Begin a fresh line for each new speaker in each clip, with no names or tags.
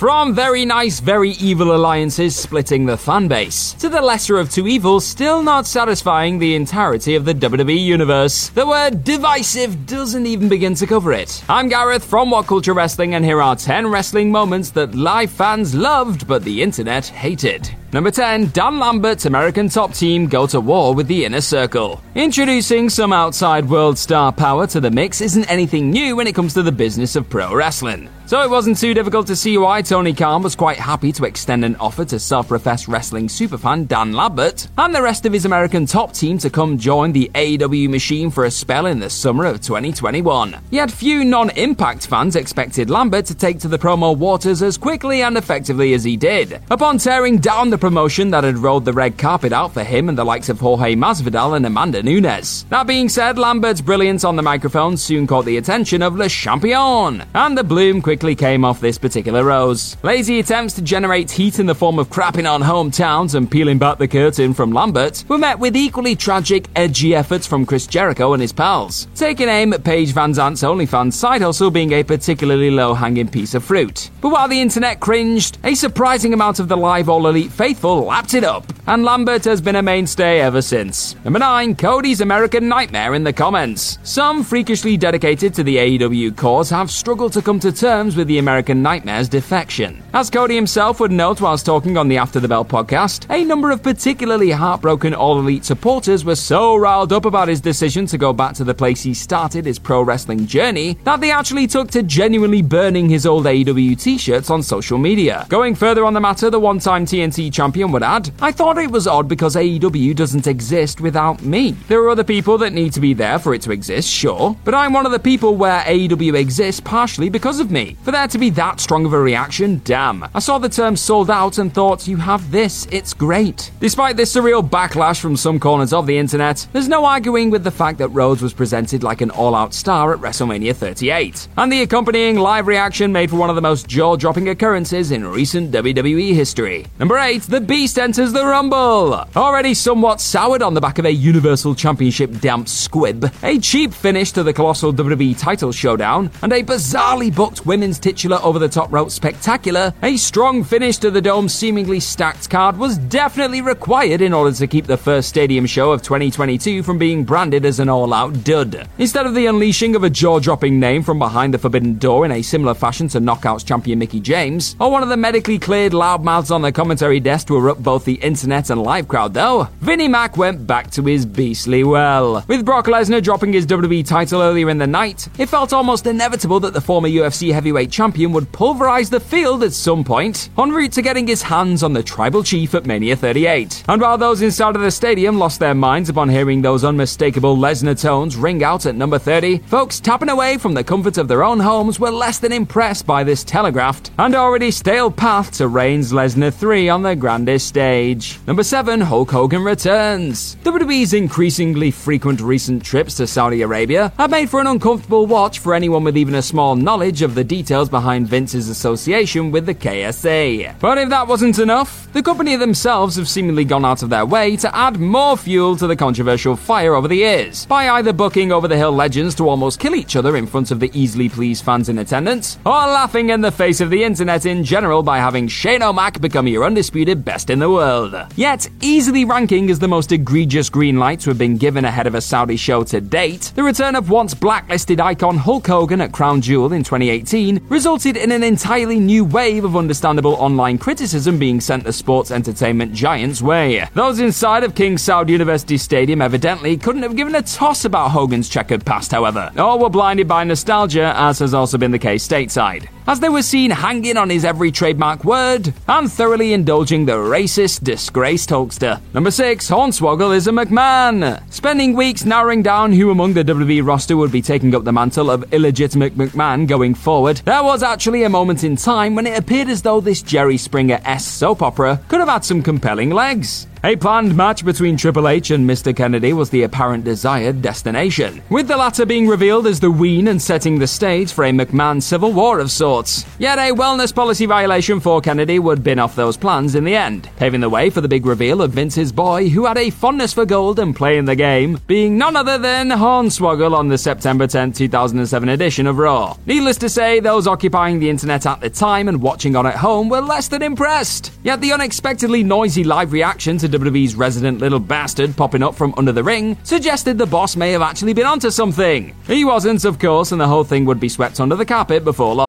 From very nice, very evil alliances splitting the fanbase, to the lesser of two evils still not satisfying the entirety of the WWE universe. The word divisive doesn't even begin to cover it. I'm Gareth from What Culture Wrestling, and here are 10 wrestling moments that live fans loved but the internet hated. Number 10, Dan Lambert's American top team go to war with the inner circle. Introducing some outside world star power to the mix isn't anything new when it comes to the business of pro wrestling. So it wasn't too difficult to see why Tony Khan was quite happy to extend an offer to self-professed wrestling superfan Dan Lambert and the rest of his American top team to come join the AEW machine for a spell in the summer of 2021. Yet few non-impact fans expected Lambert to take to the promo waters as quickly and effectively as he did. Upon tearing down the promotion that had rolled the red carpet out for him and the likes of Jorge Masvidal and Amanda Nunes. That being said, Lambert's brilliance on the microphone soon caught the attention of Le Champion, and the bloom quickly came off this particular rose. Lazy attempts to generate heat in the form of crapping on hometowns and peeling back the curtain from Lambert were met with equally tragic, edgy efforts from Chris Jericho and his pals, taking aim at Paige Van Zant's OnlyFans side hustle being a particularly low-hanging piece of fruit. But while the internet cringed, a surprising amount of the live All Elite faithful lapped it up, and Lambert has been a mainstay ever since. Number 9, Cody's American Nightmare in the comments. Some freakishly dedicated to the AEW cause have struggled to come to terms with the American Nightmare's defection. As Cody himself would note whilst talking on the After the Bell podcast, a number of particularly heartbroken All Elite supporters were so riled up about his decision to go back to the place he started his pro wrestling journey that they actually took to genuinely burning his old AEW t shirts on social media. Going further on the matter, the one time TNT champion would add, I thought it was odd because AEW doesn't exist without me. There are other people that need to be there for it to exist, sure, but I'm one of the people where AEW exists partially because of me. For there to be that strong of a reaction, damn. I saw the term sold out and thought, you have this, it's great. Despite this surreal backlash from some corners of the internet, there's no arguing with the fact that Rhodes was presented like an all out star at WrestleMania 38. And the accompanying live reaction made for one of the most jaw dropping occurrences in recent WWE history. Number 8, The Beast enters the Rumble. Already somewhat soured on the back of a Universal Championship damp squib, a cheap finish to the colossal WWE title showdown, and a bizarrely booked women's titular over the top rope spectacular, a strong finish to the Dome's seemingly stacked card was definitely required in order to keep the first stadium show of 2022 from being branded as an all out dud. Instead of the unleashing of a jaw dropping name from behind the forbidden door in a similar fashion to Knockouts champion Mickie James, or one of the medically cleared loudmouths on the commentary desk to erupt both the internet and live crowd, though, Vinnie Mac went back to his beastly well. With Brock Lesnar dropping his WWE title earlier in the night, it felt almost inevitable that the former UFC heavyweight champion would pulverize the field at some point, en route to getting his hands on the tribal chief at Mania 38. And while those inside of the stadium lost their minds upon hearing those unmistakable Lesnar tones ring out at number 30, folks tapping away from the comfort of their own homes were less than impressed by this telegraphed and already stale path to Reigns Lesnar 3 on the grandest stage. Number 7, Hulk Hogan returns. WWE's increasingly frequent recent trips to Saudi Arabia have made for an uncomfortable watch for anyone with even a small knowledge of the details behind Vince's association with the KSA. But if that wasn't enough, the company themselves have seemingly gone out of their way to add more fuel to the controversial fire over the years by either booking over the hill legends to almost kill each other in front of the easily pleased fans in attendance, or laughing in the face of the internet in general by having Shane O'Mac become your undisputed best in the world. Yet, easily ranking as the most egregious green light to have been given ahead of a Saudi show to date, the return of once blacklisted icon Hulk Hogan at Crown Jewel in 2018 resulted in an entirely new wave of understandable online criticism being sent the sports entertainment giant's way. Those inside of King Saud University Stadium evidently couldn't have given a toss about Hogan's checkered past, however, or were blinded by nostalgia, as has also been the case stateside as they were seen hanging on his every trademark word and thoroughly indulging the racist, disgraced Hulkster. Number 6, Hornswoggle is a McMahon. Spending weeks narrowing down who among the WWE roster would be taking up the mantle of illegitimate McMahon going forward, there was actually a moment in time when it appeared as though this Jerry Springer S soap opera could have had some compelling legs. A planned match between Triple H and Mr. Kennedy was the apparent desired destination, with the latter being revealed as the Ween and setting the stage for a McMahon civil war of sorts. Yet a wellness policy violation for Kennedy would bin off those plans in the end, paving the way for the big reveal of Vince's boy, who had a fondness for gold and playing the game, being none other than Hornswoggle on the September 10, 2007 edition of Raw. Needless to say, those occupying the internet at the time and watching on at home were less than impressed. Yet the unexpectedly noisy live reaction to WWE's resident little bastard popping up from under the ring suggested the boss may have actually been onto something. He wasn't, of course, and the whole thing would be swept under the carpet before long.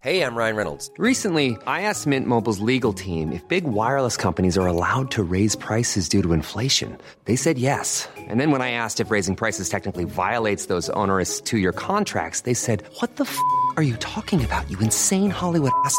Hey, I'm Ryan Reynolds. Recently, I asked Mint Mobile's legal team if big wireless companies are allowed to raise prices due to inflation. They said yes. And then when I asked if raising prices technically violates those onerous two year contracts, they said, What the f are you talking about, you insane Hollywood ass?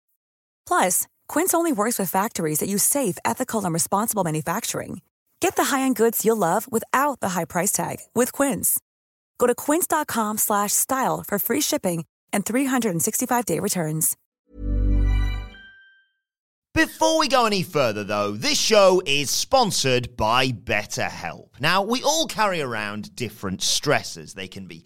Plus, Quince only works with factories that use safe, ethical, and responsible manufacturing. Get the high-end goods you'll love without the high price tag with Quince. Go to quince.com/style for free shipping and 365-day returns.
Before we go any further, though, this show is sponsored by BetterHelp. Now, we all carry around different stressors. They can be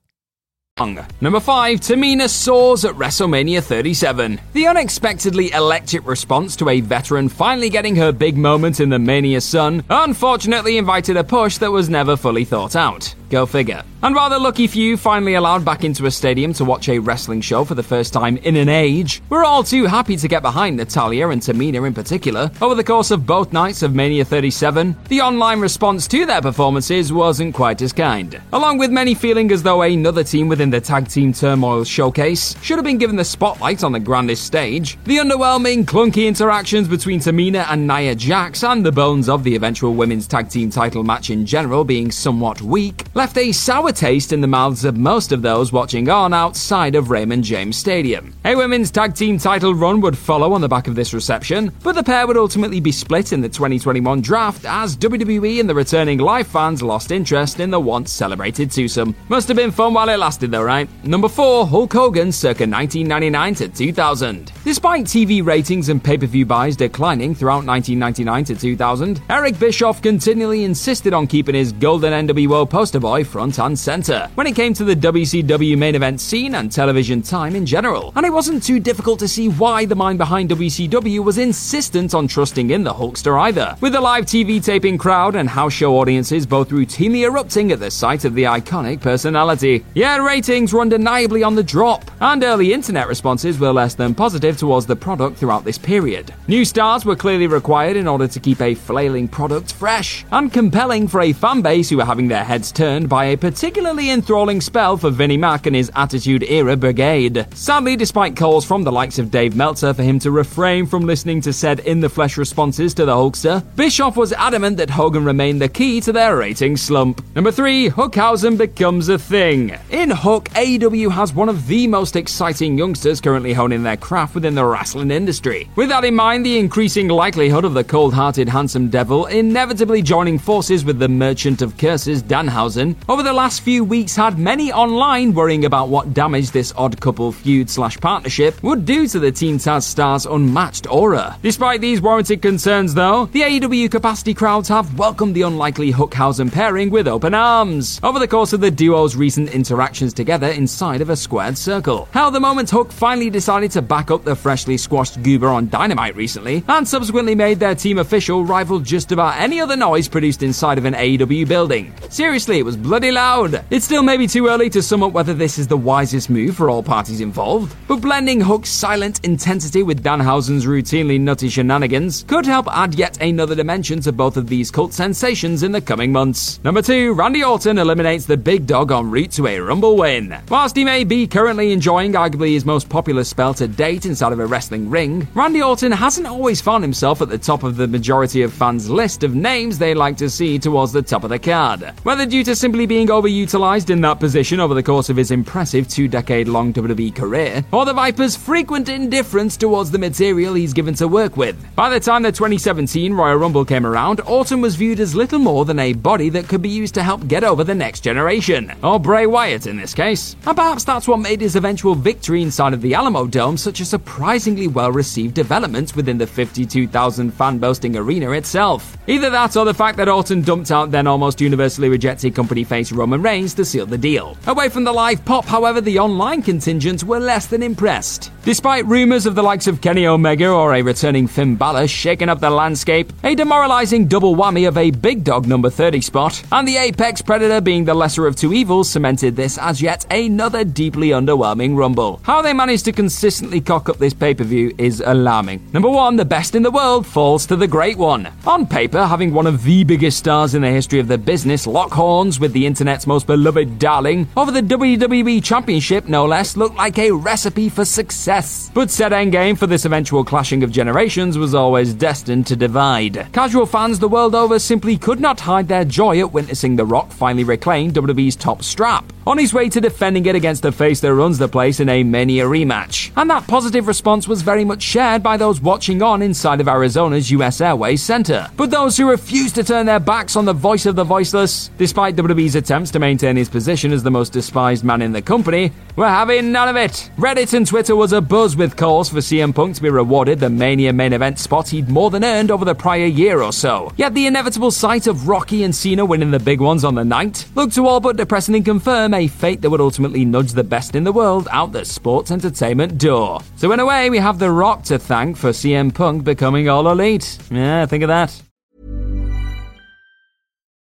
Number 5, Tamina soars at WrestleMania 37. The unexpectedly electric response to a veteran finally getting her big moment in the Mania Sun unfortunately invited a push that was never fully thought out. Go figure. And rather lucky for you, finally allowed back into a stadium to watch a wrestling show for the first time in an age. We're all too happy to get behind Natalya and Tamina in particular. Over the course of both nights of Mania 37, the online response to their performances wasn't quite as kind. Along with many feeling as though another team within the Tag Team Turmoil showcase should have been given the spotlight on the grandest stage, the underwhelming, clunky interactions between Tamina and Nia Jax and the bones of the eventual women's tag team title match in general being somewhat weak left a sour taste in the mouths of most of those watching on outside of Raymond James Stadium. A women's tag team title run would follow on the back of this reception, but the pair would ultimately be split in the 2021 draft as WWE and the returning live fans lost interest in the once celebrated twosome. Must have been fun while it lasted though, right? Number 4, Hulk Hogan circa 1999 to 2000. Despite TV ratings and pay-per-view buys declining throughout 1999 to 2000, Eric Bischoff continually insisted on keeping his golden NWO poster boy Boy front and center when it came to the WCW main event scene and television time in general. And it wasn't too difficult to see why the mind behind WCW was insistent on trusting in the Hulkster either. With the live TV taping crowd and house show audiences both routinely erupting at the sight of the iconic personality. Yeah, ratings were undeniably on the drop, and early internet responses were less than positive towards the product throughout this period. New stars were clearly required in order to keep a flailing product fresh and compelling for a fan base who were having their heads turned by a particularly enthralling spell for Vinnie Mac and his Attitude Era brigade. Sadly, despite calls from the likes of Dave Meltzer for him to refrain from listening to said in the flesh responses to the Hulkster, Bischoff was adamant that Hogan remained the key to their rating slump. Number 3, Hookhausen becomes a thing. In Hook, AEW has one of the most exciting youngsters currently honing their craft within the wrestling industry. With that in mind, the increasing likelihood of the cold hearted handsome devil inevitably joining forces with the merchant of curses, Danhausen, over the last few weeks had many online worrying about what damage this odd couple feud slash partnership would do to the Team Taz star's unmatched aura. Despite these warranted concerns, though, the AEW capacity crowds have welcomed the unlikely Hookhausen pairing with open arms over the course of the duo's recent interactions together inside of a squared circle. How the moment Hook finally decided to back up the freshly squashed goober on Dynamite recently, and subsequently made their team official rival just about any other noise produced inside of an AEW building. Seriously, it was bloody loud. It's still maybe too early to sum up whether this is the wisest move for all parties involved, but blending Hook's silent intensity with Danhausen's routinely nutty shenanigans could help add yet another dimension to both of these cult sensations in the coming months. Number 2, Randy Orton eliminates the big dog en route to a Rumble win. Whilst he may be currently enjoying arguably his most popular spell to date inside of a wrestling ring, Randy Orton hasn't always found himself at the top of the majority of fans' list of names they like to see towards the top of the card. Whether due to simply being overutilized in that position over the course of his impressive two decade long WWE career, or the Viper's frequent indifference towards the material he's given to work with. By the time the 2017 Royal Rumble came around, Orton was viewed as little more than a body that could be used to help get over the next generation, or Bray Wyatt in this case. And perhaps that's what made his eventual victory inside of the Alamo Dome such a surprisingly well received development within the 52,000 fan boasting arena itself. Either that or the fact that Orton dumped out then almost universally rejected company face Roman Reigns to seal the deal. Away from the live pop, however, the online contingent were less than impressed. Despite rumours of the likes of Kenny Omega or a returning Finn Balor shaking up the landscape, a demoralising double whammy of a big dog number 30 spot, and the Apex Predator being the lesser of two evils cemented this as yet another deeply underwhelming Rumble. How they managed to consistently cock up this pay per view is alarming. Number one, the best in the world falls to the great one. On paper, having one of the biggest stars in the history of the business lock horns with the internet's most beloved darling over the WWE Championship, no less, looked like a recipe for success. But said endgame for this eventual clashing of generations was always destined to divide. Casual fans the world over simply could not hide their joy at witnessing The Rock finally reclaim WWE's top strap, on his way to defending it against the face that runs the place in a Mania rematch. And that positive response was very much shared by those watching on inside of Arizona's US Airways Center. But those who refused to turn their backs on the voice of the voiceless, despite WWE's attempts to maintain his position as the most despised man in the company, were having none of it. Reddit and Twitter was abuzz with calls for CM Punk to be rewarded the Mania main event spot he'd more than earned over the prior year or so. Yet the inevitable sight of Rocky and Cena winning the big ones on the night looked to all but depressingly confirm a fate that would ultimately nudge the best in the world out the sports entertainment door. So in a way, we have The Rock to thank for CM Punk becoming all elite. Yeah, think of that.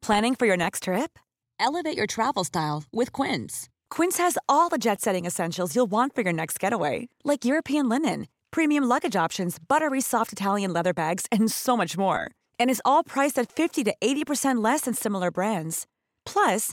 Planning for your next trip?
Elevate your travel style with Quince.
Quince has all the jet setting essentials you'll want for your next getaway, like European linen, premium luggage options, buttery soft Italian leather bags, and so much more. And is all priced at 50 to 80% less than similar brands. Plus,